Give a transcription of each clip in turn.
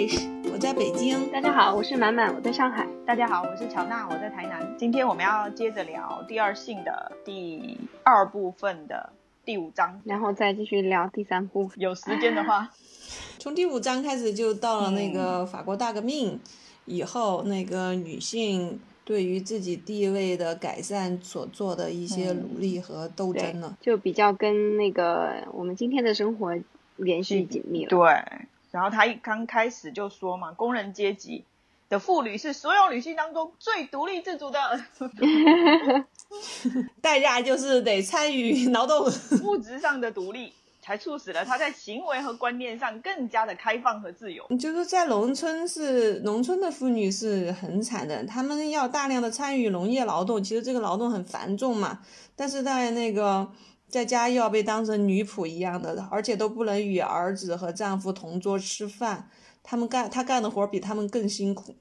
Grace，我在北京。大家好，我是满满，我在上海。大家好，我是乔娜，我在台南。今天我们要接着聊第二性的第二部分的第五章，然后再继续聊第三部分。有时间的话，从第五章开始就到了那个法国大革命以后，那个女性对于自己地位的改善所做的一些努力和斗争呢，就比较跟那个我们今天的生活联系紧密了。对。然后他一刚开始就说嘛，工人阶级的妇女是所有女性当中最独立自主的，代价就是得参与劳动，物质上的独立，才促使了她在行为和观念上更加的开放和自由。就是在农村是农村的妇女是很惨的，她们要大量的参与农业劳动，其实这个劳动很繁重嘛，但是在那个。在家又要被当成女仆一样的，而且都不能与儿子和丈夫同桌吃饭。他们干他干的活比他们更辛苦，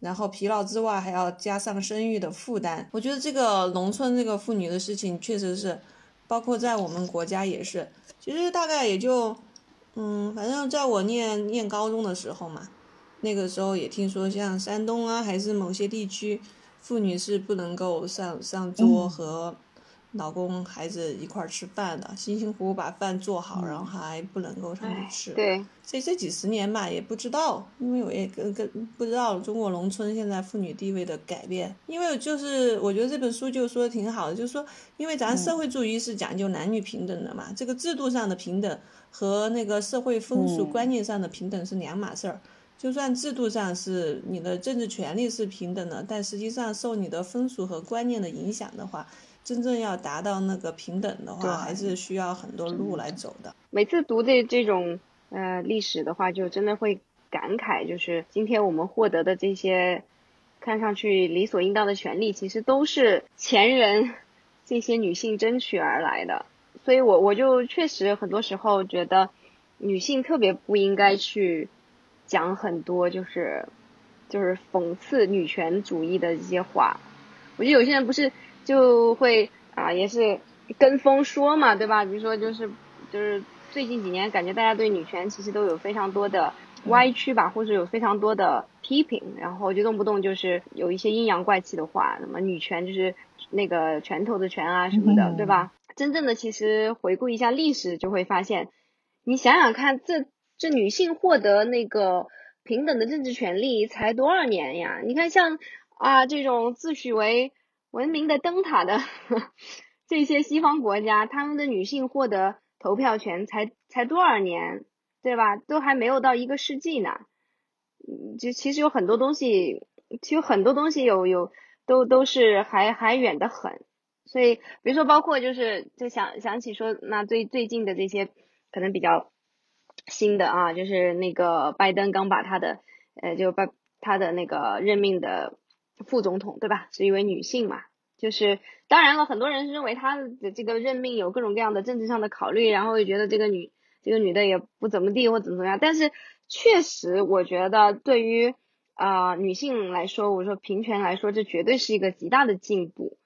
然后疲劳之外还要加上生育的负担。我觉得这个农村这个妇女的事情确实是，包括在我们国家也是。其实大概也就，嗯，反正在我念念高中的时候嘛，那个时候也听说像山东啊，还是某些地区，妇女是不能够上上桌和。老公孩子一块儿吃饭的，辛辛苦苦把饭做好，然后还不能够上去吃。对，这这几十年吧，也不知道，因为我也跟跟不知道中国农村现在妇女地位的改变。因为就是我觉得这本书就说的挺好的，就是说，因为咱社会主义是讲究男女平等的嘛，这个制度上的平等和那个社会风俗观念上的平等是两码事儿。就算制度上是你的政治权利是平等的，但实际上受你的风俗和观念的影响的话。真正要达到那个平等的话，还是需要很多路来走的。每次读这这种呃历史的话，就真的会感慨，就是今天我们获得的这些看上去理所应当的权利，其实都是前人这些女性争取而来的。所以我我就确实很多时候觉得，女性特别不应该去讲很多就是就是讽刺女权主义的一些话。我觉得有些人不是。就会啊，也是跟风说嘛，对吧？比如说，就是就是最近几年，感觉大家对女权其实都有非常多的歪曲吧，或者有非常多的批评，然后就动不动就是有一些阴阳怪气的话，什么女权就是那个拳头的拳啊什么的，对吧？真正的其实回顾一下历史，就会发现，你想想看，这这女性获得那个平等的政治权利才多少年呀？你看像啊这种自诩为文明的灯塔的 这些西方国家，他们的女性获得投票权才才多少年，对吧？都还没有到一个世纪呢。就其实有很多东西，其实很多东西有有都都是还还远得很。所以，比如说，包括就是就想想起说，那最最近的这些可能比较新的啊，就是那个拜登刚把他的呃，就把他的那个任命的。副总统对吧？是一位女性嘛？就是当然了，很多人是认为她的这个任命有各种各样的政治上的考虑，然后也觉得这个女这个女的也不怎么地或怎么怎么样。但是确实，我觉得对于啊女性来说，我说平权来说，这绝对是一个极大的进步。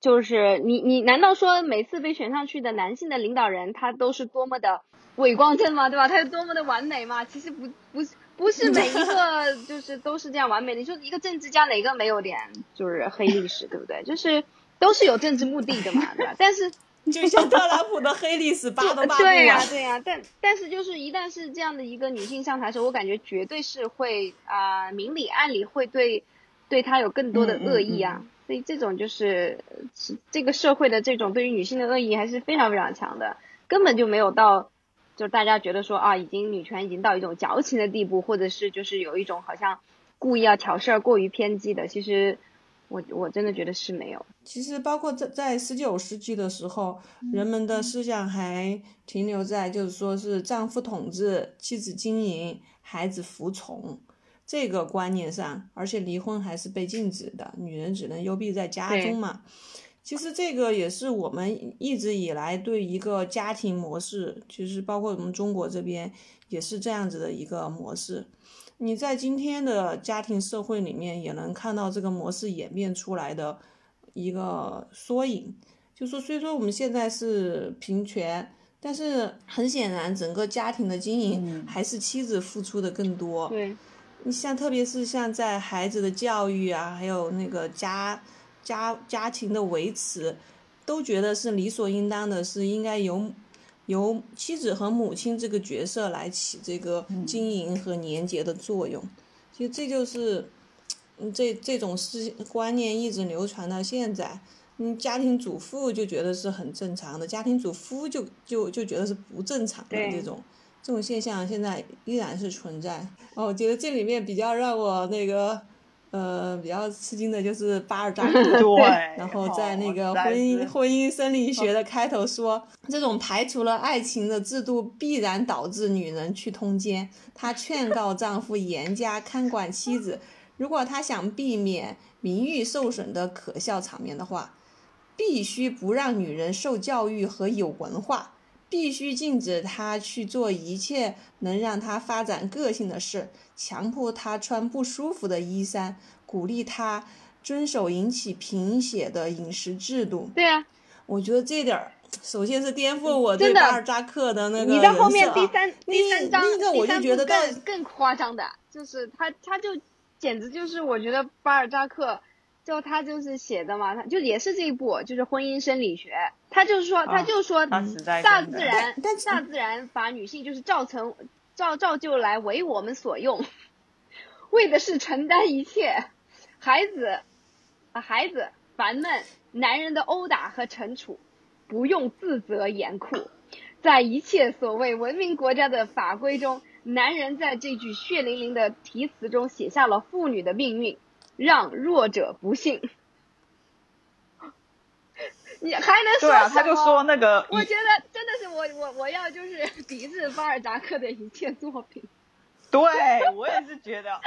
就是你你难道说每次被选上去的男性的领导人，他都是多么的伟光正吗？对吧？他有多么的完美吗？其实不不是。不是每一 个就是都是这样完美的。你说一个政治家哪个没有点就是黑历史，对不对？就是都是有政治目的的嘛，对吧？但是 就像特朗普的黑历史扒都扒不对呀，对呀。但但是就是一旦是这样的一个女性上台时候，我感觉绝对是会啊明里暗里会对对她有更多的恶意啊。所以这种就是这个社会的这种对于女性的恶意还是非常非常强的，根本就没有到。就是大家觉得说啊，已经女权已经到一种矫情的地步，或者是就是有一种好像故意要挑事儿、过于偏激的。其实我我真的觉得是没有。其实包括在在十九世纪的时候，人们的思想还停留在就是说是丈夫统治、妻子经营、孩子服从这个观念上，而且离婚还是被禁止的，女人只能幽闭在家中嘛。其实这个也是我们一直以来对一个家庭模式，其实包括我们中国这边也是这样子的一个模式。你在今天的家庭社会里面也能看到这个模式演变出来的一个缩影。就说虽说我们现在是平权，但是很显然，整个家庭的经营嗯还是妻子付出的更多。对，你像特别是像在孩子的教育啊，还有那个家家家庭的维持，都觉得是理所应当的，是应该由由妻子和母亲这个角色来起这个经营和年节的作用。其实这就是，嗯，这这种思观念一直流传到现在。嗯，家庭主妇就觉得是很正常的，家庭主夫就就就觉得是不正常的这种这种现象，现在依然是存在。哦，我觉得这里面比较让我那个呃比较吃惊的就是巴尔扎克，对，然后在那个婚姻、婚姻生理学的开头说，这种排除了爱情的制度必然导致女人去通奸。她劝告丈夫严加看管妻子，如果她想避免名誉受损的可笑场面的话，必须不让女人受教育和有文化，必须禁止他去做一切能让他发展个性的事，强迫他穿不舒服的衣衫，鼓励他遵守引起贫血的饮食制度。对啊，我觉得这点儿，首先是颠覆我对巴尔扎克的那个你到后面第三第三章另一个我就觉得更更夸张的，就是他他就简直就是我觉得巴尔扎克。就他就是写的嘛，他就也是这一部，就是婚姻生理学。他就是说，他就说，大自然但大自然把女性就是造成造造就来为我们所用，为的是承担一切，孩子啊孩子烦闷，男人的殴打和惩处，不用自责严酷，在一切所谓文明国家的法规中，男人在这句血淋淋的题词中写下了妇女的命运，让弱者不幸。你还能说对啊，他就什么说那个我觉得真的是我我我要就是 抵制巴尔扎克的一切作品。对我也是觉得，哦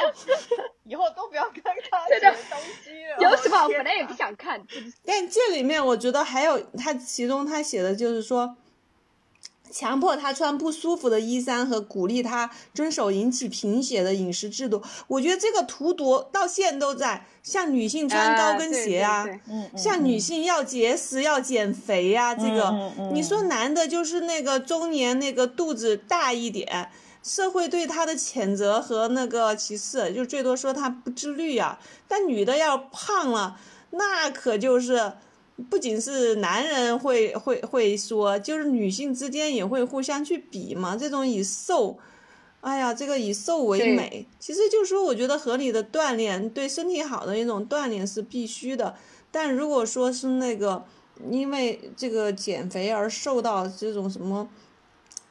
以后都不要看他写 真的的东西了。有什么？我本来也不想看，就是但这里面我觉得还有他其中他写的就是说，强迫他穿不舒服的衣衫和鼓励他遵守引起贫血的饮食制度。我觉得这个荼毒到现在都在，像女性穿高跟鞋啊，对对对嗯，嗯像女性要节食、要减肥呀、这个、嗯嗯你说男的就是那个中年那个肚子大一点，社会对他的谴责和那个歧视，就最多说他不自律啊、但女的要胖了，那可就是。不仅是男人会会会说，就是女性之间也会互相去比嘛。这种以瘦，哎呀，这个以瘦为美，其实就是说，我觉得合理的锻炼对身体好的一种锻炼是必须的。但如果说是那个因为这个减肥而受到这种什么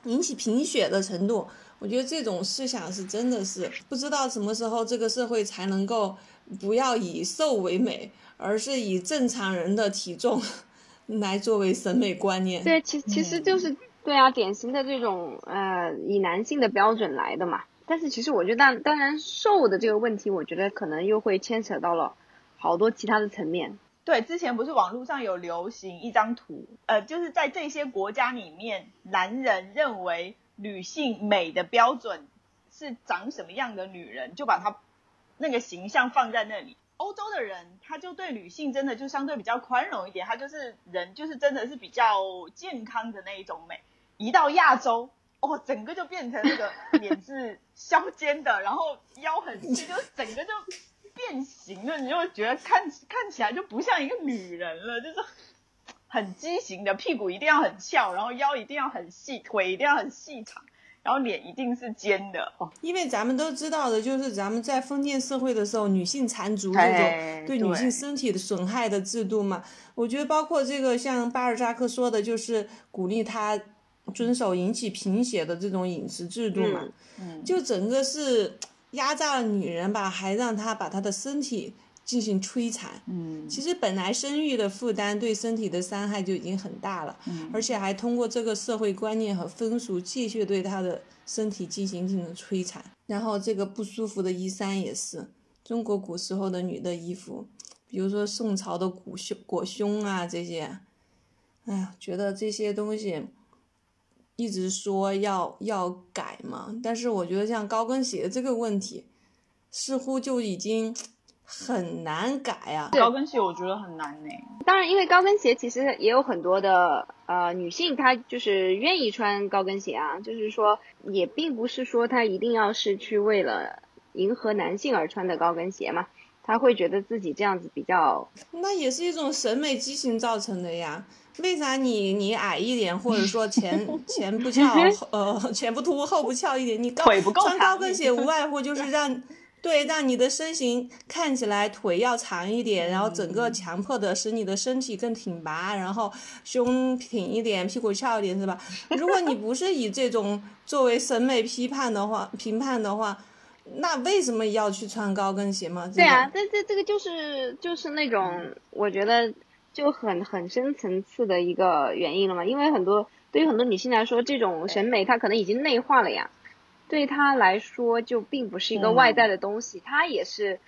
引起贫血的程度，我觉得这种思想是真的是不知道什么时候这个社会才能够不要以瘦为美，而是以正常人的体重 来作为审美观念。对，其其实就是对啊，典型的这种呃以男性的标准来的嘛。但是其实我觉得当当然瘦的这个问题，我觉得可能又会牵扯到了好多其他的层面。对，之前不是网络上有流行一张图，呃，就是在这些国家里面，男人认为女性美的标准是长什么样的女人，就把她那个形象放在那里。欧洲的人他就对女性真的就相对比较宽容一点，他就是人就是真的是比较健康的那一种美。一到亚洲，哦，整个就变成那个脸是削尖的，然后腰很细，就整个就变形了，你就会觉得看看起来就不像一个女人了，就是很畸形的，屁股一定要很翘，然后腰一定要很细，腿一定要很细长，然后脸一定是尖的。哦，因为咱们都知道的，就是咱们在封建社会的时候，女性缠足这哎种对女性身体的损害的制度嘛。我觉得包括这个像巴尔扎克说的，就是鼓励她遵守引起贫血的这种饮食制度嘛。嗯，就整个是压榨了女人吧，还让她把她的身体进行摧残。嗯其实本来生育的负担对身体的伤害就已经很大了，嗯而且还通过这个社会观念和风俗继续对她的身体进行进行摧残。然后这个不舒服的衣衫也是中国古时候的女的衣服，比如说宋朝的裹胸裹胸啊这些，哎呀，觉得这些东西一直说要要改嘛，但是我觉得像高跟鞋这个问题，似乎就已经很难改啊。高跟鞋我觉得很难呢。当然，因为高跟鞋其实也有很多的呃女性，她就是愿意穿高跟鞋啊，就是说也并不是说她一定要是去为了迎合男性而穿的高跟鞋嘛，她会觉得自己这样子比较。那也是一种审美畸形造成的呀。为啥你你矮一点，或者说前 前不翘，呃前不凸后不翘一点，你高穿高跟鞋无外乎就是让。对，让你的身形看起来腿要长一点，然后整个强迫的使你的身体更挺拔，然后胸挺一点，屁股翘一点，是吧？如果你不是以这种作为审美批判的话，评判的话，那为什么要去穿高跟鞋嘛？对啊，这这这个就是就是那种我觉得就很很深层次的一个原因了嘛，因为很多对于很多女性来说，这种审美它可能已经内化了呀。对他来说，就并不是一个外在的东西，他也是，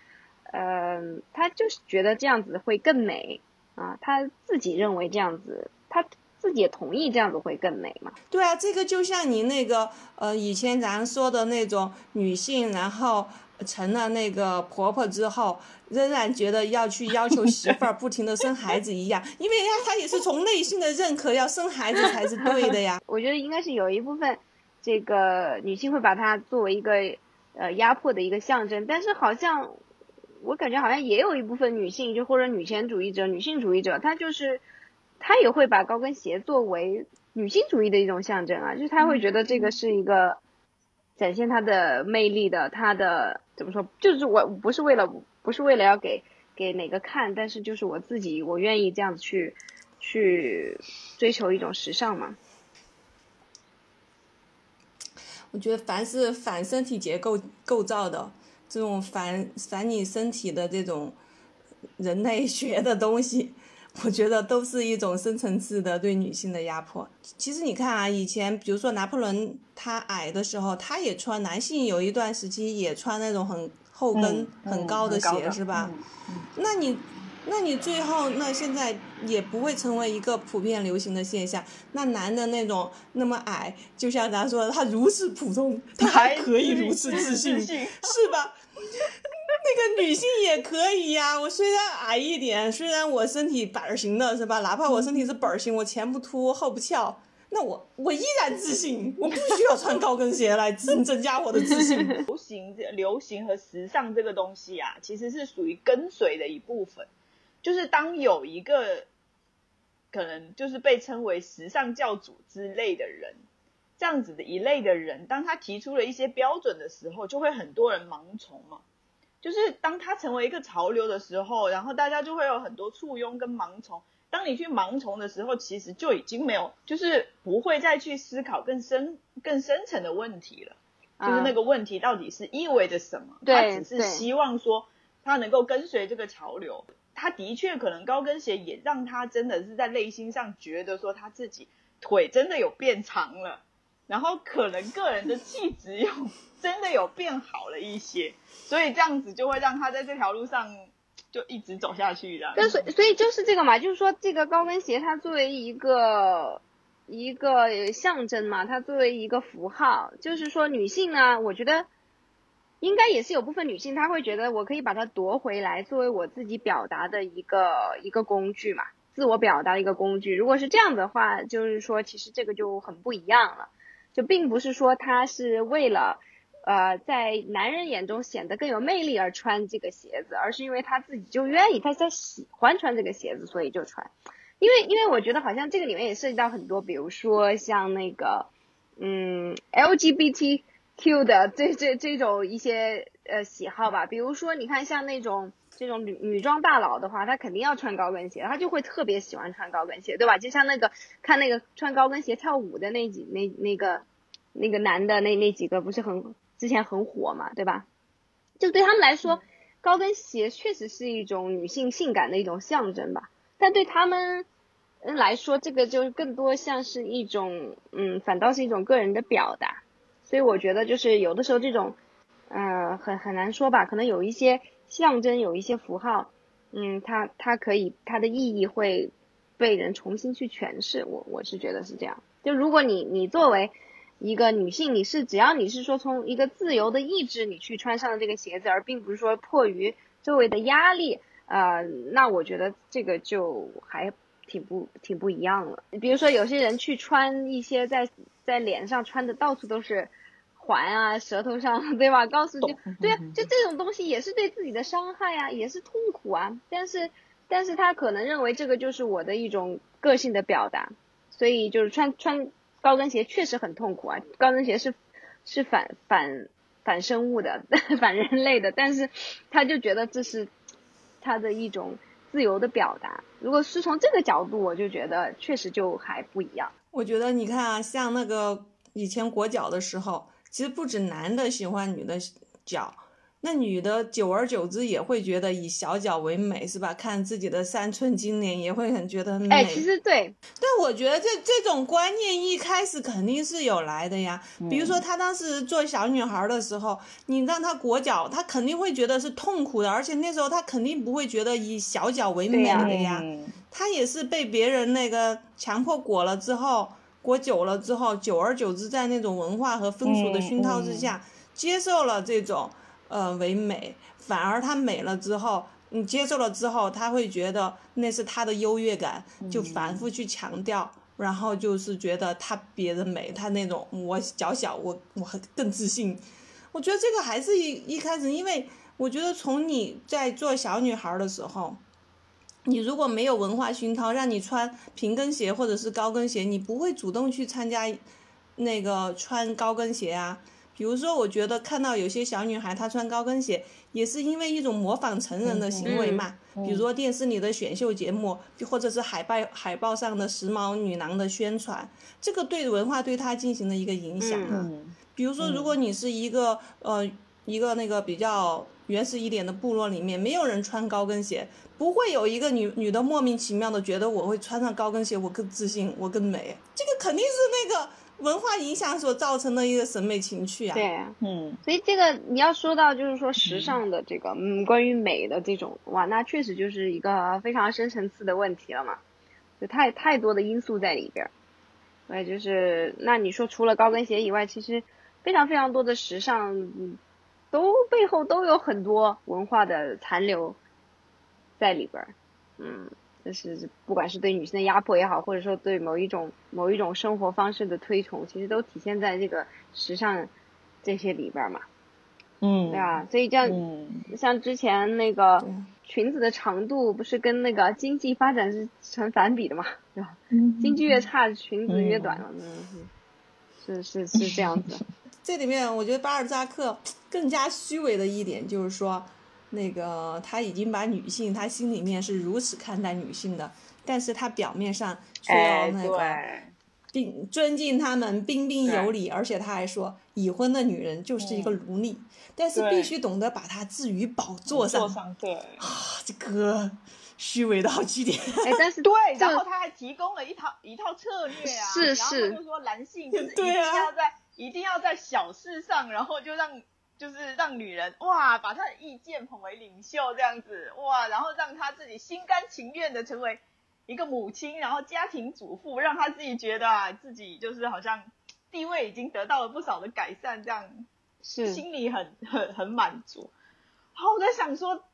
呃，他就是觉得这样子会更美啊，他自己认为这样子，他自己也同意这样子会更美嘛。对啊，这个就像你那个呃，以前咱说的那种女性，然后成了那个婆婆之后，仍然觉得要去要求媳妇儿不停的生孩子一样，因为呀，她也是从内心的认可要生孩子才是对的呀。我觉得应该是有一部分。这个女性会把它作为一个呃压迫的一个象征，但是好像我感觉好像也有一部分女性就或者女权主义者、女性主义者，她就是她也会把高跟鞋作为女性主义的一种象征啊，就是她会觉得这个是一个展现她的魅力的，她的怎么说，就是我不是为了不是为了要给给哪个看，但是就是我自己我愿意这样子去去追求一种时尚嘛。我觉得凡是反身体结构构造的这种反反你身体的这种人类 学的东西，我觉得都是一种深层次的对女性的压迫。其实你看啊，以前比如说拿破仑他矮的时候，他也穿男性有一段时期也穿那种很后跟很高的鞋，是吧？那你。那你最后那现在也不会成为一个普遍流行的现象。那男的那种那么矮，就像咱说的，他如此普通，他还可以如此自信，是吧？那个女性也可以呀。我虽然矮一点，虽然我身体板儿型的，是吧？哪怕我身体是板儿型，我前不凸后不翘，那我我依然自信。我不需要穿高跟鞋来增增加我的自信。流行、流行和时尚这个东西啊，其实是属于跟随的一部分。就是当有一个可能就是被称为时尚教主之类的人，这样子的一类的人，当他提出了一些标准的时候，就会很多人盲从嘛。就是当他成为一个潮流的时候，然后大家就会有很多簇拥跟盲从。当你去盲从的时候，其实就已经没有，就是不会再去思考更深、更深层的问题了。就是那个问题到底是意味着什么？他只是希望说他能够跟随这个潮流。他的确可能高跟鞋也让他真的是在内心上觉得说他自己腿真的有变长了，然后可能个人的气质又 真的有变好了一些，所以这样子就会让他在这条路上就一直走下去的。但所所以就是这个嘛，就是说这个高跟鞋它作为一个一个象征嘛，它作为一个符号，就是说女性呢，我觉得。应该也是有部分女性，她会觉得我可以把它夺回来，作为我自己表达的一个一个工具嘛，自我表达的一个工具。如果是这样的话，就是说其实这个就很不一样了，就并不是说她是为了呃在男人眼中显得更有魅力而穿这个鞋子，而是因为她自己就愿意，她在喜欢穿这个鞋子，所以就穿。因为因为我觉得好像这个里面也涉及到很多，比如说像那个嗯 LGBT。Q 的这这这种一些呃喜好吧，比如说你看像那种这种女女装大佬的话，她肯定要穿高跟鞋，她就会特别喜欢穿高跟鞋，对吧？就像那个看那个穿高跟鞋跳舞的那几那那个那个男的那那几个不是很之前很火嘛，对吧？就对他们来说，高跟鞋确实是一种女性性感的一种象征吧，但对他们来说，这个就更多像是一种嗯，反倒是一种个人的表达。所以我觉得就是有的时候这种，呃，很很难说吧，可能有一些象征，有一些符号，嗯，它它可以它的意义会被人重新去诠释。我我是觉得是这样。就如果你你作为一个女性，你是只要你是说从一个自由的意志你去穿上了这个鞋子，而并不是说迫于周围的压力，呃，那我觉得这个就还挺不挺不一样了。比如说有些人去穿一些在在脸上穿的到处都是环啊，舌头上对吧？告诉就对啊，就这种东西也是对自己的伤害啊，也是痛苦啊。但是但是他可能认为这个就是我的一种个性的表达，所以就是穿穿高跟鞋确实很痛苦啊，高跟鞋是是反反。反生物的，反人类的，但是他就觉得这是他的一种自由的表达。如果是从这个角度，我就觉得确实就还不一样。我觉得你看啊，像那个以前裹脚的时候，其实不止男的喜欢女的脚。那女的久而久之也会觉得以小脚为美，是吧？看自己的三寸金莲也会很觉得很美。哎，其实对，但我觉得这这种观念一开始肯定是有来的呀。比如说她当时做小女孩的时候，你让她裹脚，她肯定会觉得是痛苦的，而且那时候她肯定不会觉得以小脚为美的呀。她也是被别人那个强迫裹了之后，裹久了之后，久而久之在那种文化和风俗的熏陶之下，接受了这种。呃，唯美，反而她美了之后，你接受了之后，她会觉得那是她的优越感，就反复去强调，然后就是觉得她别人美，她那种我脚小，我我更自信。我觉得这个还是一一开始，因为我觉得从你在做小女孩的时候，你如果没有文化熏陶，让你穿平跟鞋或者是高跟鞋，你不会主动去参加那个穿高跟鞋啊。比如说，我觉得看到有些小女孩她穿高跟鞋，也是因为一种模仿成人的行为嘛。比如说电视里的选秀节目，或者是海报海报上的时髦女郎的宣传，这个对文化对她进行了一个影响啊。比如说，如果你是一个呃一个那个比较原始一点的部落里面，没有人穿高跟鞋，不会有一个女女的莫名其妙的觉得我会穿上高跟鞋，我更自信，我更美。这个肯定是那个。文化影响所造成的一个审美情趣啊，对，嗯，所以这个你要说到就是说时尚的这个，嗯，关于美的这种，哇，那确实就是一个非常深层次的问题了嘛，就太太多的因素在里边儿，哎，就是那你说除了高跟鞋以外，其实非常非常多的时尚，都背后都有很多文化的残留在里边儿，嗯。就是不管是对女性的压迫也好，或者说对某一种某一种生活方式的推崇，其实都体现在这个时尚这些里边儿嘛。嗯，对啊，所以这样，像之前那个裙子的长度不是跟那个经济发展是成反比的嘛，对吧？经济越差，裙子越短了。嗯，是是是这样子。这里面我觉得巴尔扎克更加虚伪的一点就是说。那个他已经把女性，他心里面是如此看待女性的，但是他表面上却要那个，并尊敬他们，彬彬有礼，而且他还说已婚的女人就是一个奴隶，但是必须懂得把她置于宝座上。对，啊，这个虚伪到极点。哎，但是 对，然后他还提供了一套一套策略啊，是是，然后就说男性就是一定要在一定要在小事上，然后就让。就是让女人哇，把她的意见捧为领袖这样子哇，然后让她自己心甘情愿的成为一个母亲，然后家庭主妇，让她自己觉得啊，自己就是好像地位已经得到了不少的改善，这样是心里很很很满足。好，我在想说，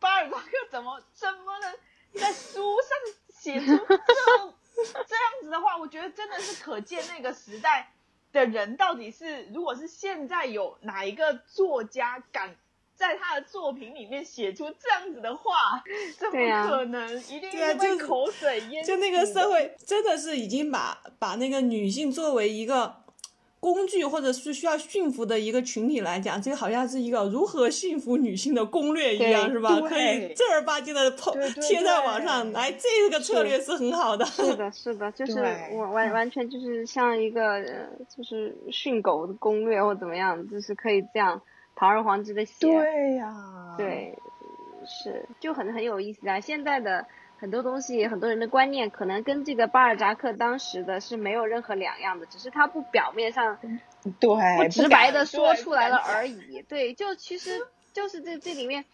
巴尔扎克怎么怎么能在书上写出这这样子的话？我觉得真的是可见那个时代。的人到底是，如果是现在有哪一个作家敢在他的作品里面写出这样子的话，这不可能，一定是被口水淹。就那个社会真的是已经把把那个女性作为一个工具，或者是需要驯服的一个群体来讲，这个好像是一个如何驯服女性的攻略一样，是吧？可以正儿八经的抛贴在网上来，这个策略是很好的。是的，是的，就是完完完全就是像一个就是训狗的攻略或怎么样，就是可以这样。堂而皇之的写，对呀，对，是就很很有意思啊。现在的很多东西，很多人的观念可能跟这个巴尔扎克当时的是没有任何两样的，只是他不表面上对不直白的说出来了而已。对，就其实就是这这里面，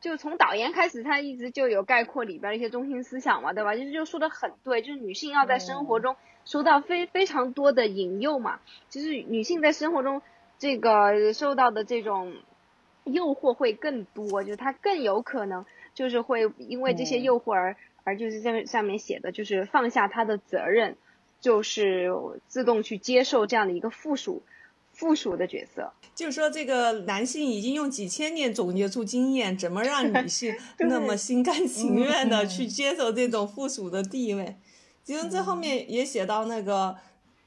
就从导言开始，他一直就有概括里边一些中心思想嘛，对吧？就是就说的很对，就是女性要在生活中受到非非常多的引诱嘛。其实女性在生活中。这个受到的这种诱惑会更多，就是她更有可能就是会因为这些诱惑而、而就是在上面写的就是放下他的责任，就是自动去接受这样的一个附属附属的角色。就是说，这个男性已经用几千年总结出经验，怎么让女性 那么心甘情愿的去接受这种附属的地位？其实这后面也写到那个。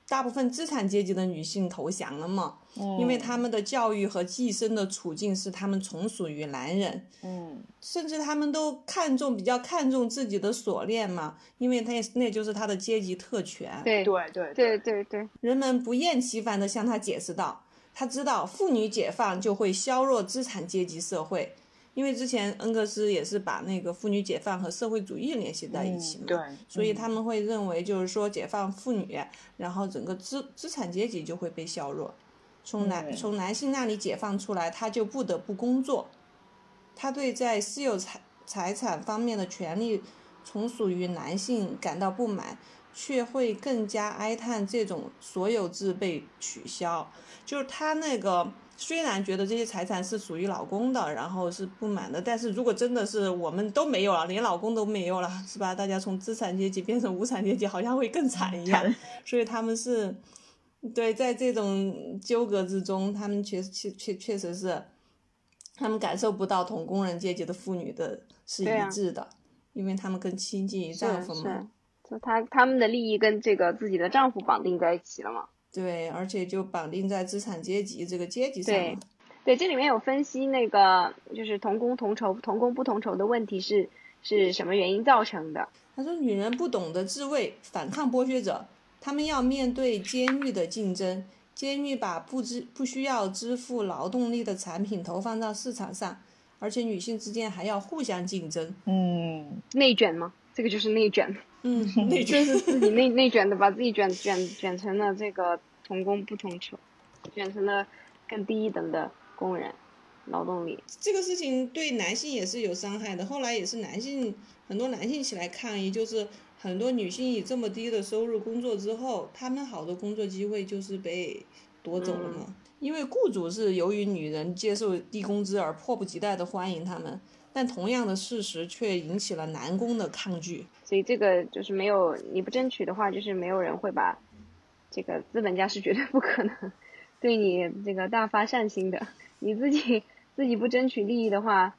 大部分资产阶级的女性投降了嘛？嗯，因为他们的教育和寄生的处境是他们从属于男人，嗯，甚至他们都看重比较看重自己的锁链嘛，因为他也那就是他的阶级特权。对对对对对对，人们不厌其烦地向他解释道，他知道妇女解放就会削弱资产阶级社会。因为之前恩格斯也是把那个妇女解放和社会主义联系在一起嘛，对，所以他们会认为就是说解放妇女，然后整个资资产阶级就会被削弱，从男从男性那里解放出来，他就不得不工作，他对在私有财财产方面的权利从属于男性感到不满，却会更加哀叹这种所有制被取消，就是他那个。虽然觉得这些财产是属于老公的，然后是不满的，但是如果真的是我们都没有了，连老公都没有了，是吧？大家从资产阶级变成无产阶级，好像会更惨一样。所以他们是，对，在这种纠葛之中，他们确确确确实是，他们感受不到同工人阶级的妇女的是一致的，因为他们更亲近于丈夫嘛。就他他们的利益跟这个自己的丈夫绑定在一起了嘛。对，而且就绑定在资产阶级这个阶级上。对，对，这里面有分析那个就是同工同酬、同工不同酬的问题是是什么原因造成的？他说，女人不懂得自卫，反抗剥削者，他们要面对监狱的竞争，监狱把不支不需要支付劳动力的产品投放到市场上，而且女性之间还要互相竞争。嗯，内卷吗？这个就是内卷。嗯，内卷是自己内内卷的，把自己卷卷卷成了这个同工不同酬，卷成了更低一等的工人，劳动力。这个事情对男性也是有伤害的。后来也是男性很多男性起来抗议，就是很多女性以这么低的收入工作之后，他们好多工作机会就是被夺走了嘛。因为雇主是由于女人接受低工资而迫不及待的欢迎他们。但同样的事实却引起了男工的抗拒，所以这个就是没有你不争取的话，就是没有人会把这个资本家是绝对不可能对你这个大发善心的。你自己自己不争取利益的话，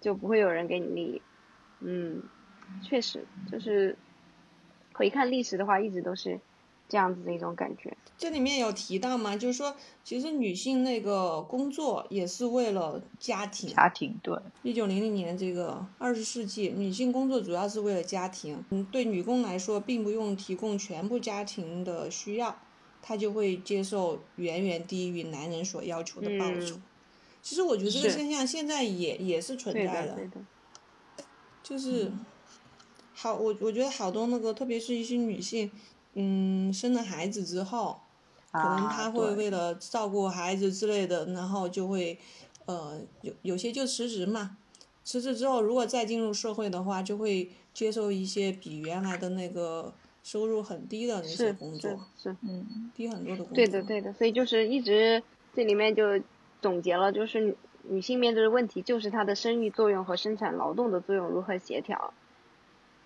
就不会有人给你利益。嗯，确实就是回看历史的话，一直都是这样子的一种感觉。这里面有提到吗？就是说，其实女性那个工作也是为了家庭。家庭对。一九零零年这个二十世纪，女性工作主要是为了家庭。嗯，对女工来说，并不用提供全部家庭的需要，她就会接受远远低于男人所要求的报酬。其实我觉得这个现象现在也也是存在的。就是，好，我我觉得好多那个，特别是一些女性，嗯，生了孩子之后。可能他会为了照顾孩子之类的，然后就会，呃，有有些就辞职嘛。辞职之后，如果再进入社会的话，就会接受一些比原来的那个收入很低的那些工作，是嗯，低很多的工作。对的，对的。所以就是一直这里面就总结了，就是女性面对的问题就是她的生育作用和生产劳动的作用如何协调，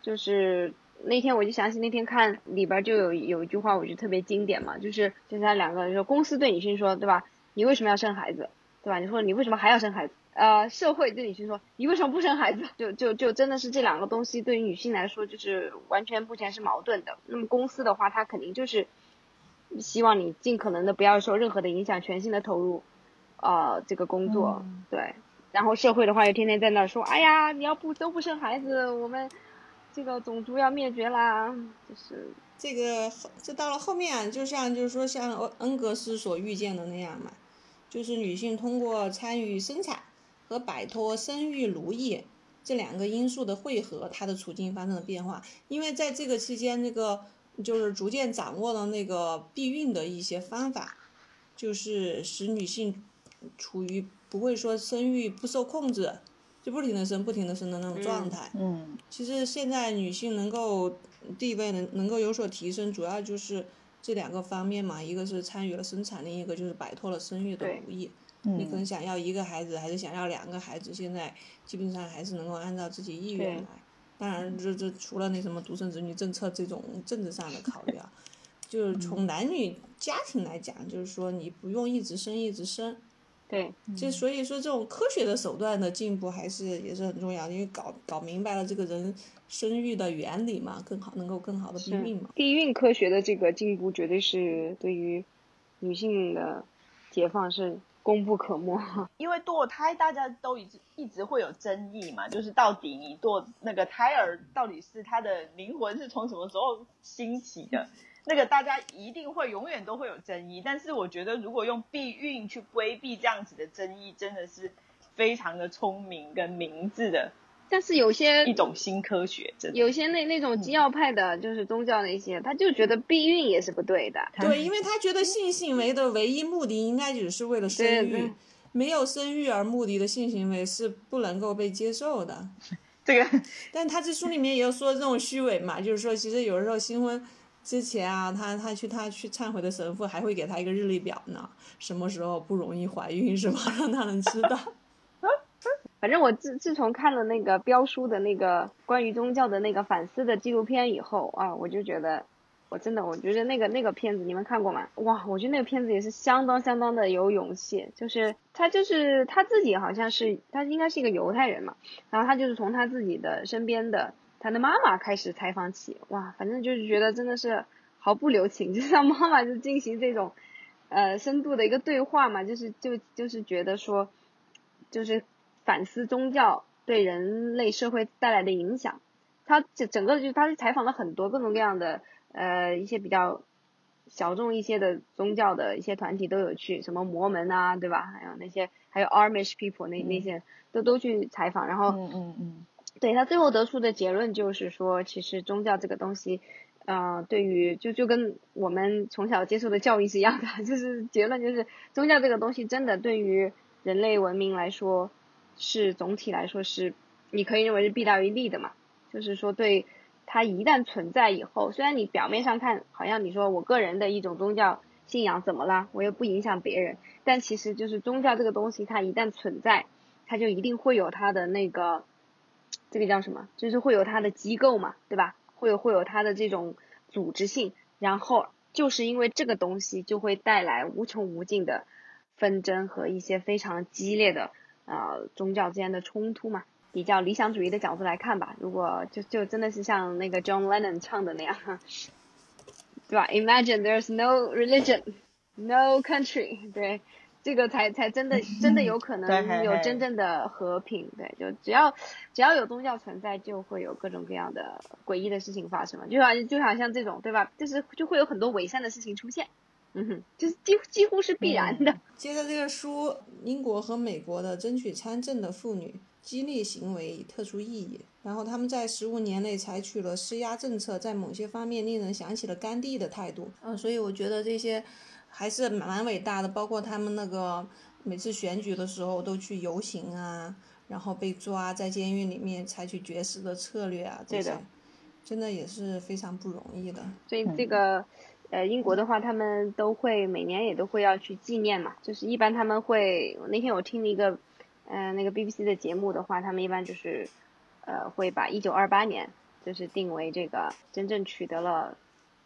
就是。那天我就想起那天看里边就有有一句话，我觉得特别经典嘛，就是就是他两个人说，公司对女性说，对吧？你为什么要生孩子，对吧？你说你为什么还要生孩子？呃，社会对女性说，你为什么不生孩子？就就就真的是这两个东西对于女性来说，就是完全目前是矛盾的。那么公司的话，它肯定就是希望你尽可能的不要受任何的影响，全心的投入呃这个工作，对。然后社会的话又天天在那说，哎呀，你要不都不生孩子，我们。这个种族要灭绝啦，就是这个，这到了后面，就像就是说像恩格斯所预见的那样嘛，就是女性通过参与生产和摆脱生育奴役这两个因素的汇合，她的处境发生了变化。因为在这个期间，这个就是逐渐掌握了那个避孕的一些方法，就是使女性处于不会说生育不受控制。就不停的生，不停的生的那种状态。嗯，其实现在女性能够地位能能够有所提升，主要就是这两个方面嘛，一个是参与了生产，另一个就是摆脱了生育的奴役。你可能想要一个孩子，还是想要两个孩子，现在基本上还是能够按照自己意愿来。当然，这这除了那什么独生子女政策这种政治上的考虑啊，就是从男女家庭来讲，就是说你不用一直生一直生。对，就所以说这种科学的手段的进步还是也是很重要的，因为搞搞明白了这个人生育的原理嘛，更好能够更好的避孕嘛。避孕科学的这个进步绝对是对于女性的解放是功不可没。因为堕胎大家都一直一直会有争议嘛，就是到底你堕那个胎儿到底是他的灵魂是从什么时候兴起的？那个大家一定会永远都会有争议，但是我觉得如果用避孕去规避这样子的争议，真的是非常的聪明跟明智的。但是有些一种新科学，真有些那那种基要派的，就是宗教那些，他就觉得避孕也是不对的。对，因为他觉得性行为的唯一目的应该只是为了生育，没有生育而目的的性行为是不能够被接受的。这个，但他这书里面也有说这种虚伪嘛，就是说其实有时候新婚。之前啊，他他去他去忏悔的神父还会给他一个日历表呢，什么时候不容易怀孕是吧？让他能知道。反正我自自从看了那个标书的那个关于宗教的那个反思的纪录片以后啊，我就觉得，我真的我觉得那个那个片子你们看过吗？哇，我觉得那个片子也是相当相当的有勇气，就是他就是他自己好像是他应该是一个犹太人嘛，然后他就是从他自己的身边的。他的妈妈开始采访起，哇，反正就是觉得真的是毫不留情，就让妈妈就进行这种，呃，深度的一个对话嘛，就是就就是觉得说，就是反思宗教对人类社会带来的影响。他整整个就他是采访了很多各种各样的呃一些比较小众一些的宗教的一些团体都有去，什么摩门啊，对吧？还有那些还有 Armish people 那那些都都去采访，然后嗯嗯嗯。对他最后得出的结论就是说，其实宗教这个东西，呃，对于就就跟我们从小接受的教育是一样的，就是结论就是宗教这个东西真的对于人类文明来说是总体来说是你可以认为是弊大于利的嘛。就是说，对它一旦存在以后，虽然你表面上看好像你说我个人的一种宗教信仰怎么了，我又不影响别人，但其实就是宗教这个东西它一旦存在，它就一定会有它的那个。这个叫什么？就是会有它的机构嘛，对吧？会有会有它的这种组织性，然后就是因为这个东西就会带来无穷无尽的纷争和一些非常激烈的呃宗教之间的冲突嘛。比较理想主义的角度来看吧，如果就就真的是像那个 John Lennon 唱的那样，对吧？Imagine there's no religion, no country，对。这个才才真的真的有可能有真正的和平，对，就只要只要有宗教存在，就会有各种各样的诡异的事情发生嘛，就好就好像这种对吧？就是就会有很多伪善的事情出现，嗯哼，就是几几乎是必然的。接着这个书，英国和美国的争取参政的妇女激励行为特殊意义，然后他们在十五年内采取了施压政策，在某些方面令人想起了甘地的态度，嗯，所以我觉得这些。还是蛮伟大的，包括他们那个每次选举的时候都去游行啊，然后被抓在监狱里面采取绝食的策略啊，这些真的也是非常不容易的。所以这个呃英国的话，他们都会每年也都会要去纪念嘛，就是一般他们会那天我听了一个嗯那个 BBC 的节目的话，他们一般就是呃会把一九二八年就是定为这个真正取得了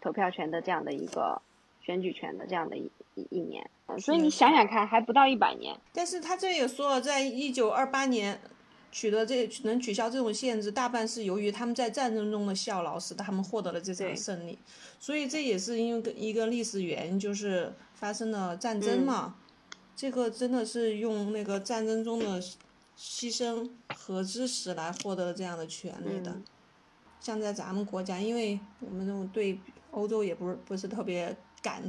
投票权的这样的一个。选举权的这样的一一一年，所以你想想看，还不到一百年。但是他这也说了，在一九二八年取得这能取消这种限制，大半是由于他们在战争中的效劳，使得他们获得了这场胜利。所以这也是因为一个历史原因，就是发生了战争嘛。这个真的是用那个战争中的牺牲和知识来获得这样的权利的。像在咱们国家，因为我们这种对欧洲也不是不是特别。感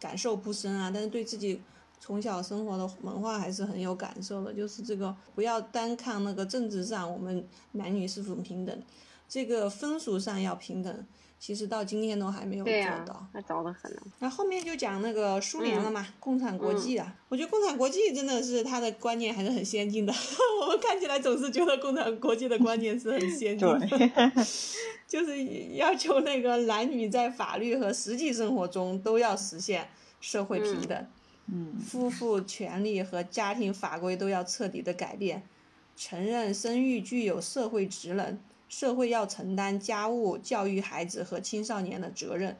感受不深啊，但是对自己从小生活的文化还是很有感受的。就是这个不要单看那个政治上我们男女是否平等，这个风俗上要平等，其实到今天都还没有做到。那早得很。那后面就讲那个苏联了嘛，共产国际啊。我觉得共产国际真的是他的观念还是很先进的。我们看起来总是觉得共产国际的观念是很先进的。就是要求那个男女在法律和实际生活中都要实现社会平等，嗯夫妇权利和家庭法规都要彻底的改变，承认生育具有社会职能，社会要承担家务、教育孩子和青少年的责任，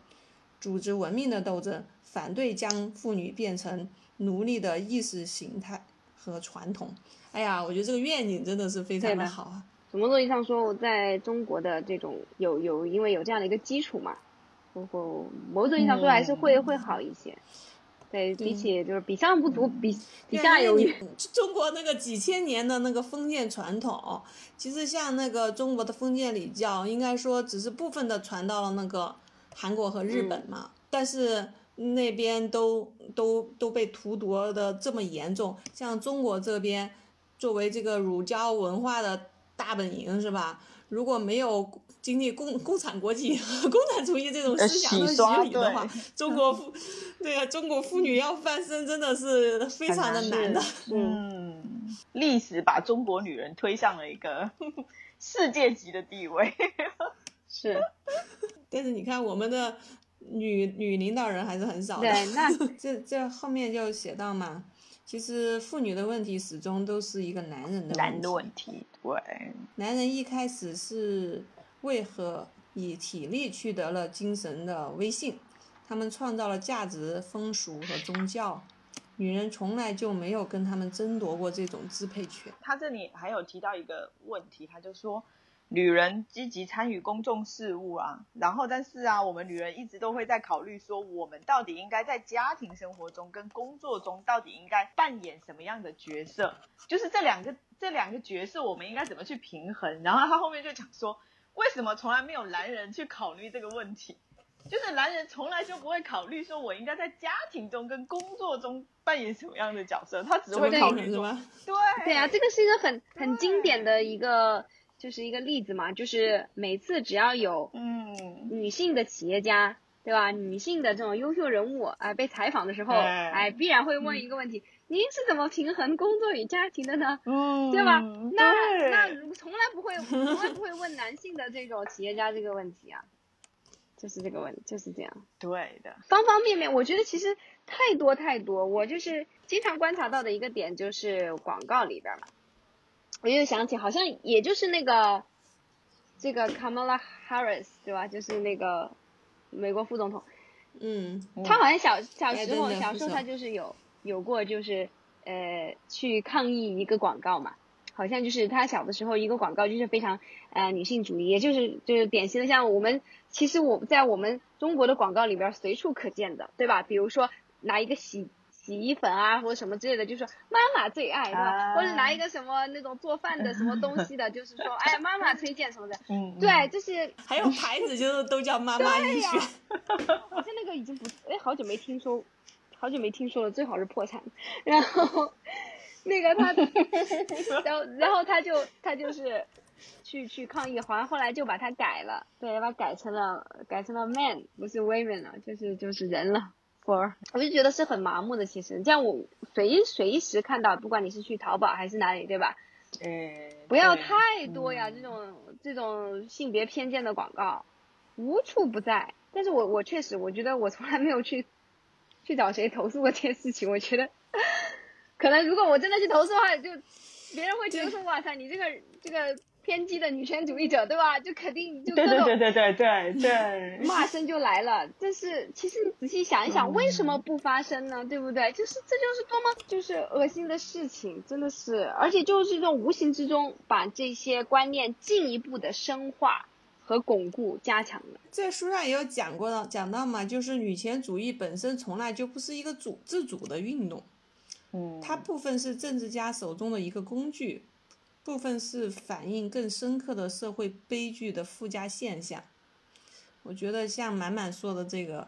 组织文明的斗争，反对将妇女变成奴隶的意识形态和传统。哎呀，我觉得这个愿景真的是非常的的好啊。从某种意义上说，在中国的这种有有因为有这样的一个基础嘛，然后某种意义上说还是会、会好一些。对比起就是比上不足，比比下有余。中国那个几千年的那个封建传统，其实像那个中国的封建礼教，应该说只是部分的传到了那个韩国和日本嘛，但是那边都都都被荼毒的这么严重。像中国这边，作为这个儒家文化的大本营是吧？如果没有经历共共产国际和 共产主义这种思想的洗礼的话，中国妇 对啊，中国妇女要翻身真的是非常的难的。嗯，历史把中国女人推向了一个 世界级的地位。是但是你看我们的女女领导人还是很少的。对，那这这后面就写到嘛，其实妇女的问题始终都是一个男人的问题。男的问题，对，男人一开始是为何以体力取得了精神的威信？他们创造了价值、风俗和宗教。女人从来就没有跟他们争夺过这种支配权。他这里还有提到一个问题，他就说。女人积极参与公众事务啊，然后但是啊，我们女人一直都会在考虑说，我们到底应该在家庭生活中跟工作中到底应该扮演什么样的角色？就是这两个这两个角色，我们应该怎么去平衡？然后他后面就讲说，为什么从来没有男人去考虑这个问题？就是男人从来就不会考虑说我应该在家庭中跟工作中扮演什么样的角色，他只会考虑说，是吧？对对啊，这个是一个很很经典的一个。就是一个例子嘛，就是每次只要有嗯女性的企业家，对吧？女性的这种优秀人物，哎、被采访的时候，哎，必然会问一个问题：您是怎么平衡工作与家庭的呢？嗯，对吧？那对那从来不会，从来不会问男性的这种企业家这个问题啊，就是这个问，就是这样。对的，方方面面，我觉得其实太多太多。我就是经常观察到的一个点，就是广告里边嘛。我又想起，好像也就是那个这个 Kamala Harris 对吧？就是那个美国副总统，嗯，他好像小小时候小时候他就是有有过就是呃去抗议一个广告嘛，好像就是他小的时候一个广告就是非常呃女性主义，也就是就是典型的像我们其实我在我们中国的广告里边随处可见的，对吧？比如说拿一个洗。洗衣粉啊，或者什么之类的，就是说妈妈最爱，是吧？啊或者拿一个什么那种做饭的什么东西的，就是说，哎，妈妈推荐什么的。嗯，对，就是还有牌子就是都叫妈妈医学。好像那个已经不，哎，好久没听说，好久没听说了，最好是破产。然后那个他，然后然后他就他就是去去抗议，好像后来就把它改了，对，把它改成了改成了 man，不是 women 了，就是就是人了。for，我就觉得是很麻木的。其实，这样我随随时看到，不管你是去淘宝还是哪里，对吧？呃，不要太多呀，嗯这种这种性别偏见的广告无处不在。但是我我确实，我觉得我从来没有去去找谁投诉过这件事情。我觉得，可能如果我真的去投诉的话，就别人会觉得说，哇塞，你这个这个偏激的女权主义者，对吧？就肯定就各对种对对对对对对，骂声就来了。但是其实你仔细想一想，为什么不发生呢？对不对？就是这就是多么就是恶心的事情，真的是，而且就是这种无形之中把这些观念进一步的深化和巩固、加强了。在书上也有讲过的，讲到嘛，就是女权主义本身从来就不是一个主自主的运动，嗯，它部分是政治家手中的一个工具，部分是反映更深刻的社会悲剧的附加现象。我觉得像满满说的这个，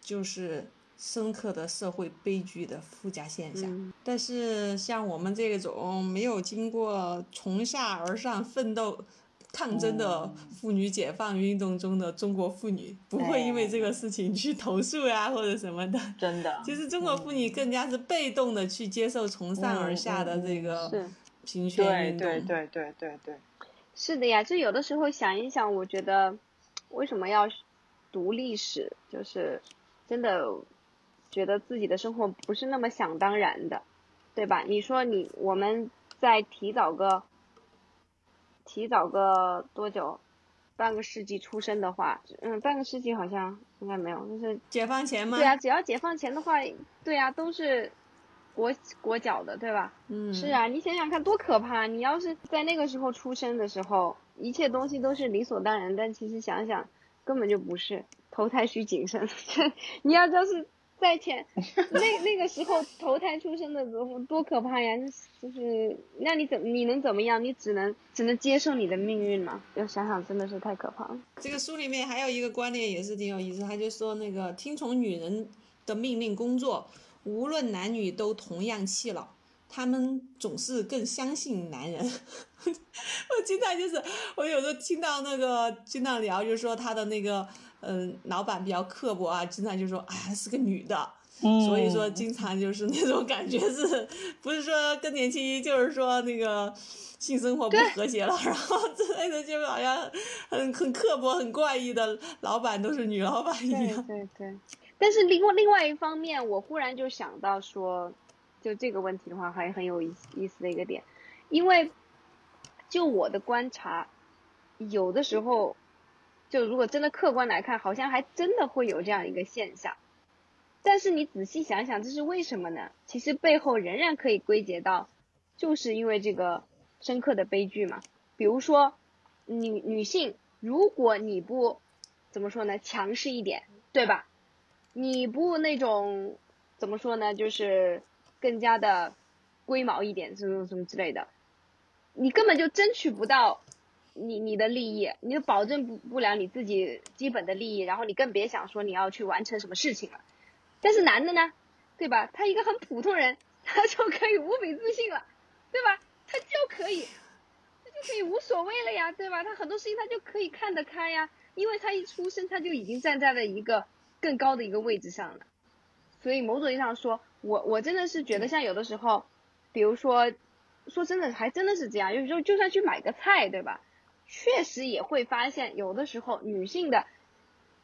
就是深刻的社会悲剧的附加现象。嗯但是像我们这种没有经过从下而上奋斗、抗争的妇女解放运动中的中国妇女，不会因为这个事情去投诉呀、或者什么的。真的，其实中国妇女更加是被动的去接受从上而下的这个是平权对运动。对对对对对，是的呀，就有的时候想一想，我觉得为什么要读历史，就是真的觉得自己的生活不是那么想当然的，对吧？你说你我们再提早个提早个多久？半个世纪出生的话，嗯，半个世纪好像应该没有，就是解放前吗？对啊，只要解放前的话，对啊，都是裹裹脚的，对吧？嗯，是啊，你想想看多可怕！你要是在那个时候出生的时候，一切东西都是理所当然，但其实想想根本就不是，投胎需谨慎。你要知道是。在前，那那个时候投胎出生的时候多可怕呀！就是那你怎你能怎么样？你只能只能接受你的命运嘛。要想想真的是太可怕了。这个书里面还有一个观点也是挺有意思，他就说那个听从女人的命令工作，无论男女都同样气老。他们总是更相信男人。我经常就是我有时候听到那个经常聊，就是说他的那个。嗯，老板比较刻薄啊，经常就说，哎，是个女的，所以说经常就是那种感觉是，不是说更年期，就是说那个性生活不和谐了，然后之类的，就好像很很刻薄、很怪异的老板都是女老板一样。对对对。但是另外另外一方面，我忽然就想到说，就这个问题的话，还很有意意思的一个点，因为就我的观察，有的时候。就如果真的客观来看，好像还真的会有这样一个现象，但是你仔细想想，这是为什么呢？其实背后仍然可以归结到，就是因为这个深刻的悲剧嘛。比如说，女女性，如果你不怎么说呢，强势一点，对吧？你不那种怎么说呢，就是更加的龟毛一点，什么什么之类的，你根本就争取不到。你你的利益，你就保证不不了你自己基本的利益，然后你更别想说你要去完成什么事情了。但是男的呢，对吧？他一个很普通人，他就可以无比自信了，对吧？他就可以，他就可以无所谓了呀，对吧？他很多事情他就可以看得开呀，因为他一出生他就已经站在了一个更高的一个位置上了。所以某种意义上说，我我真的是觉得像有的时候，比如说，说真的还真的是这样，有时候就算去买个菜，对吧？确实也会发现，有的时候女性的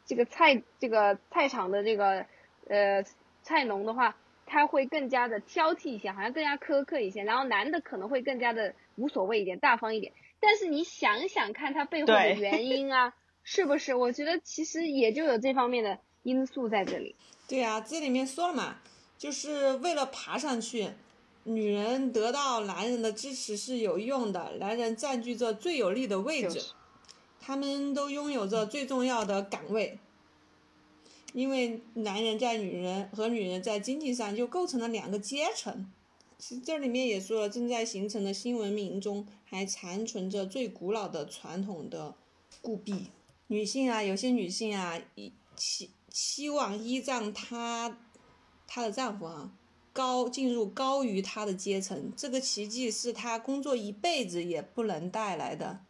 这个菜这个菜场的这个呃菜农的话，他会更加的挑剔一些，好像更加苛刻一些。然后男的可能会更加的无所谓一点，大方一点。但是你想想看，他背后的原因啊，是不是？我觉得其实也就有这方面的因素在这里。对呀，这里面说了嘛，就是为了爬上去。女人得到男人的支持是有用的，男人占据着最有利的位置，他们都拥有着最重要的岗位，因为男人在女人和女人在经济上就构成了两个阶层。其实这里面也说了，正在形成的新文明中还残存着最古老的传统的固弊。女性啊，有些女性啊，期希望依仗她她的丈夫啊。高进入高于她的阶层，这个奇迹是她工作一辈子也不能带来的。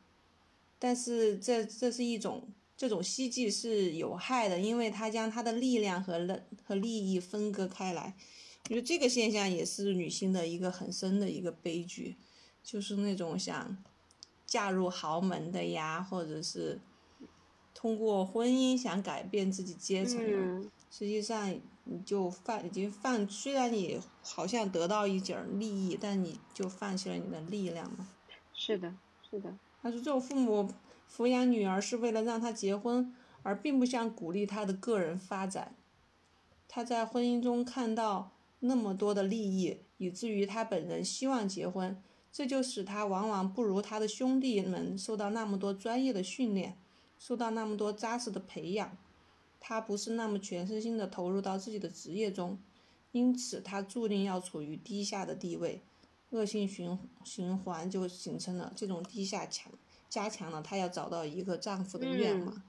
但是这这是一种这种希冀是有害的，因为他将他的力量和利和利益分割开来。我觉得这个现象也是女性的一个很深的一个悲剧，就是那种想嫁入豪门的呀，或者是通过婚姻想改变自己阶层的，实际上。你就放已经放，虽然你好像得到一点利益，但你就放弃了你的力量嘛。是的，是的。他说，这种父母抚养女儿是为了让她结婚，而并不想鼓励她的个人发展。他在婚姻中看到那么多的利益，以至于他本人希望结婚，这就使他往往不如他的兄弟们受到那么多专业的训练，受到那么多扎实的培养。他不是那么全身心的投入到自己的职业中，因此他注定要处于低下的地位，恶性循循环就形成了。这种低下强加强了她要找到一个丈夫的愿望。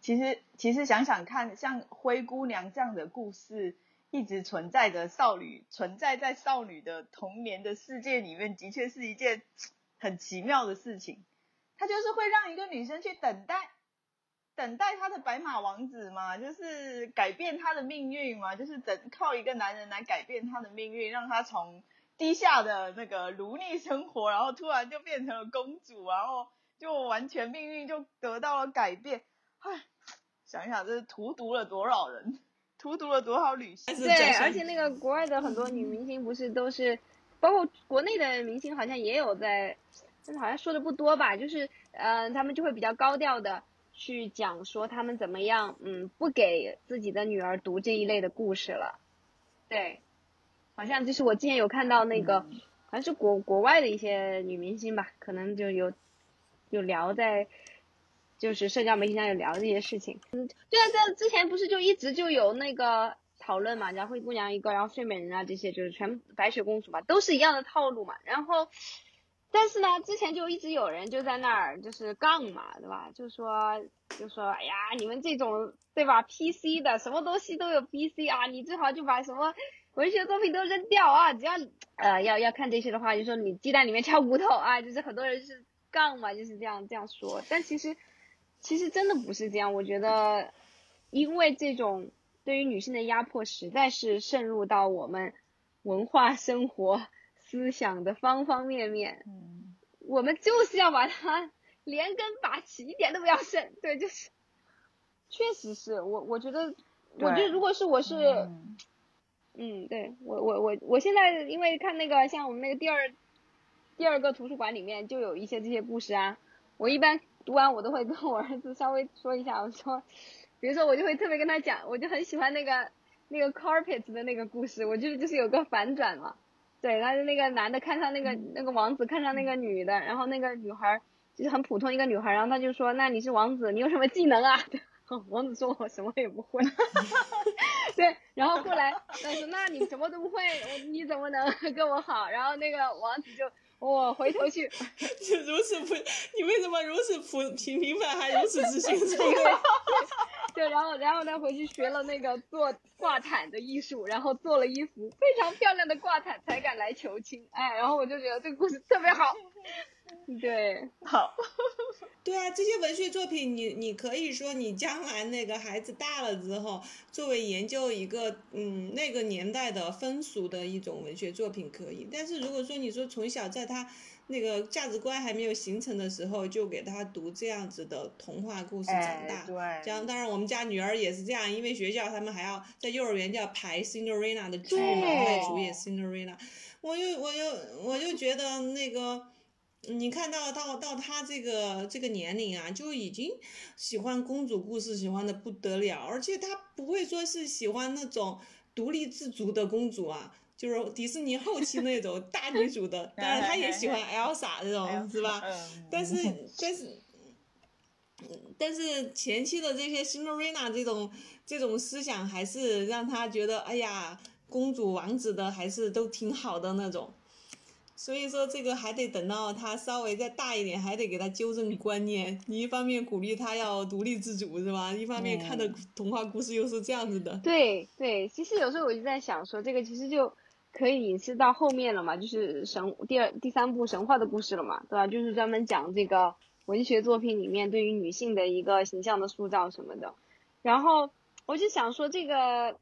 其实，其实想想看，像灰姑娘这样的故事，一直存在着少女存在在少女的童年的世界里面，的确是一件很奇妙的事情。它就是会让一个女生去等待。等待他的白马王子嘛，就是改变他的命运嘛，就是等靠一个男人来改变他的命运，让他从低下的那个奴隶生活，然后突然就变成了公主，然后就完全命运就得到了改变。唉，想一想，这是荼毒了多少人，荼毒了多少女性？对，而且那个国外的很多女明星不是都是，包括国内的明星好像也有在，但是好像说的不多吧，就是呃，他们就会比较高调的去讲说他们怎么样，嗯，不给自己的女儿读这一类的故事了。对，好像就是我之前有看到那个，好像是国国外的一些女明星吧，可能就有有聊在。就是社交媒体上有聊这些事情，嗯，对啊，在之前不是就一直就有那个讨论嘛，然后灰姑娘一个，然后睡美人啊这些，就是全白雪公主嘛，都是一样的套路嘛。然后，但是呢，之前就一直有人就在那儿就是杠嘛，对吧？就说就说，哎呀，你们这种对吧？PC 的什么东西都有 PC 啊，你最好就把什么文学作品都扔掉啊！只要呃要要看这些的话，就说你鸡蛋里面挑骨头啊，就是很多人是杠嘛，就是这样这样说。但其实。其实真的不是这样，我觉得，因为这种对于女性的压迫实在是渗入到我们文化生活思想的方方面面。嗯，我们就是要把它连根拔起，一点都不要剩。对，就是，确实是我，我觉得，我觉得如果是我是，嗯，对我我我我现在因为看那个像我们那个第二第二个图书馆里面就有一些这些故事啊，我一般。读完我都会跟我儿子稍微说一下，我说，比如说我就会特别跟他讲，我就很喜欢那个那个 carpet 的那个故事，我觉得就是有个反转嘛，对，他是那个男的看上那个那个王子看上那个女的，然后那个女孩就是很普通一个女孩，然后他就说，那你是王子，你有什么技能啊？王子说我什么也不会，对，然后后来他说那你什么都不会，你怎么能 跟我好？然后那个王子就。我回头去，就如此不，你为什么如此普平平凡还如此自信？对，然后然后他回去学了那个做挂毯的艺术，然后做了一幅非常漂亮的挂毯，才敢来求亲。哎，然后我就觉得这个故事特别好。对，好。对啊，这些文学作品，你你可以说你将来那个孩子大了之后，作为研究一个嗯那个年代的风俗的一种文学作品可以。但是如果说你说从小在他那个价值观还没有形成的时候，就给他读这样子的童话故事长大，对，这样当然我们家女儿也是这样，因为学校他们还要在幼儿园就要排 Cinderella 的剧嘛，外主演 Cinderella，我就我就我就觉得那个。你看到到到他这个这个年龄啊，就已经喜欢公主故事，喜欢的不得了，而且他不会说是喜欢那种独立自主的公主啊，就是迪士尼后期那种大女主的，当然他也喜欢 Elsa 这种，是吧？但是但是但是前期的这些 Cinderella 这种这种思想，还是让他觉得，哎呀，公主王子的还是都挺好的那种。所以说这个还得等到他稍微再大一点，还得给他纠正观念。你一方面鼓励他要独立自主，是吧？一方面看的 童话故事又是这样子的。对对，其实有时候我就在想说，这个其实就可以引申到后面了嘛，就是神第二、第三部神话的故事了嘛，对吧？就是专门讲这个文学作品里面对于女性的一个形象的塑造什么的。然后我就想说，这个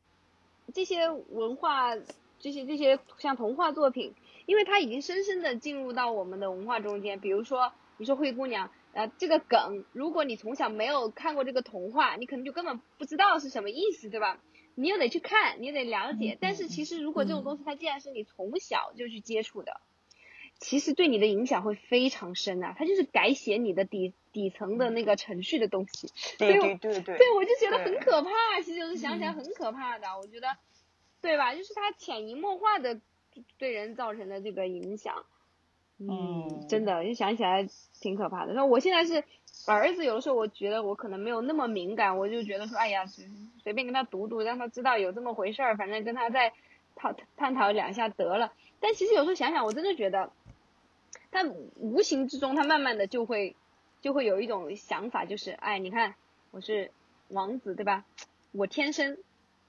这些文化，这些这些像童话作品。因为它已经深深的进入到我们的文化中间，比如说你说灰姑娘，呃，这个梗，如果你从小没有看过这个童话，你可能就根本不知道是什么意思，对吧？你又得去看，你又得了解。但是其实如果这种东西它既然是你从小就去接触的，其实对你的影响会非常深啊，它就是改写你的底底层的那个程序的东西。对对对对。对，我就觉得很可怕，其实就是想起来很可怕的，我觉得，对吧？就是它潜移默化的。对人造成的这个影响，嗯，真的，就想起来挺可怕的。那我现在是儿子，有的时候我觉得我可能没有那么敏感，我就觉得说，哎呀，随随便跟他读读，让他知道有这么回事儿，反正跟他再讨探讨两下得了。但其实有时候想想，我真的觉得，他无形之中，他慢慢的就会就会有一种想法，就是，哎，你看我是王子，对吧？我天生。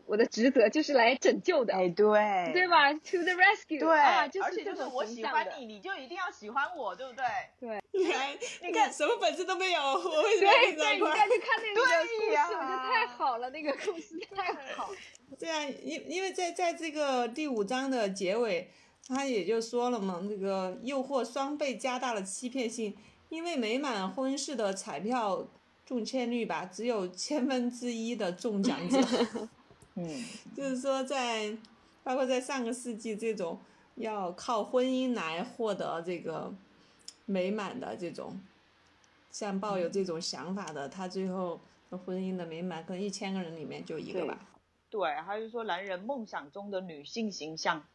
我的职责就是来拯救的，哎，对，对吧？To the rescue，对，啊，就是就是我喜欢你，你就一定要喜欢我，对不对？对，你看，你看，什么本事都没有，我为什么对对，你再去看那个故事，我觉得太好了，那个故事太好。对啊，因因为在在这个第五章的结尾，他也就说了嘛，那个诱惑双倍加大了欺骗性，因为美满婚事的彩票中签率吧，只有千分之一的中奖者。嗯，就是说在包括在上个世纪这种要靠婚姻来获得这个美满的这种，像抱有这种想法的，他最后的婚姻的美满，可能一千个人里面就一个吧。对，还是说男人梦想中的女性形象，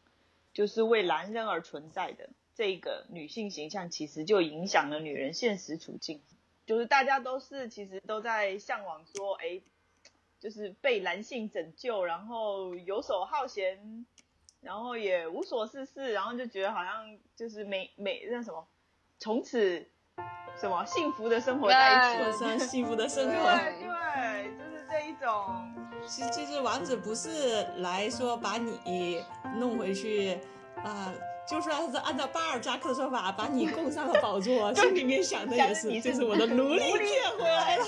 就是为男人而存在的这个女性形象，其实就影响了女人现实处境。就是大家都是其实都在向往说，哎，就是被男性拯救，然后游手好闲，然后也无所事事，然后就觉得好像就是每每那什么，从此什么幸福的生活在一起，过上幸福的生活。对对，就是这一种。其其实王子不是来说把你弄回去啊、就算是按照巴尔扎克的说法，把你供上了宝座，心里面想的也是，这是我的奴隶骗回来了。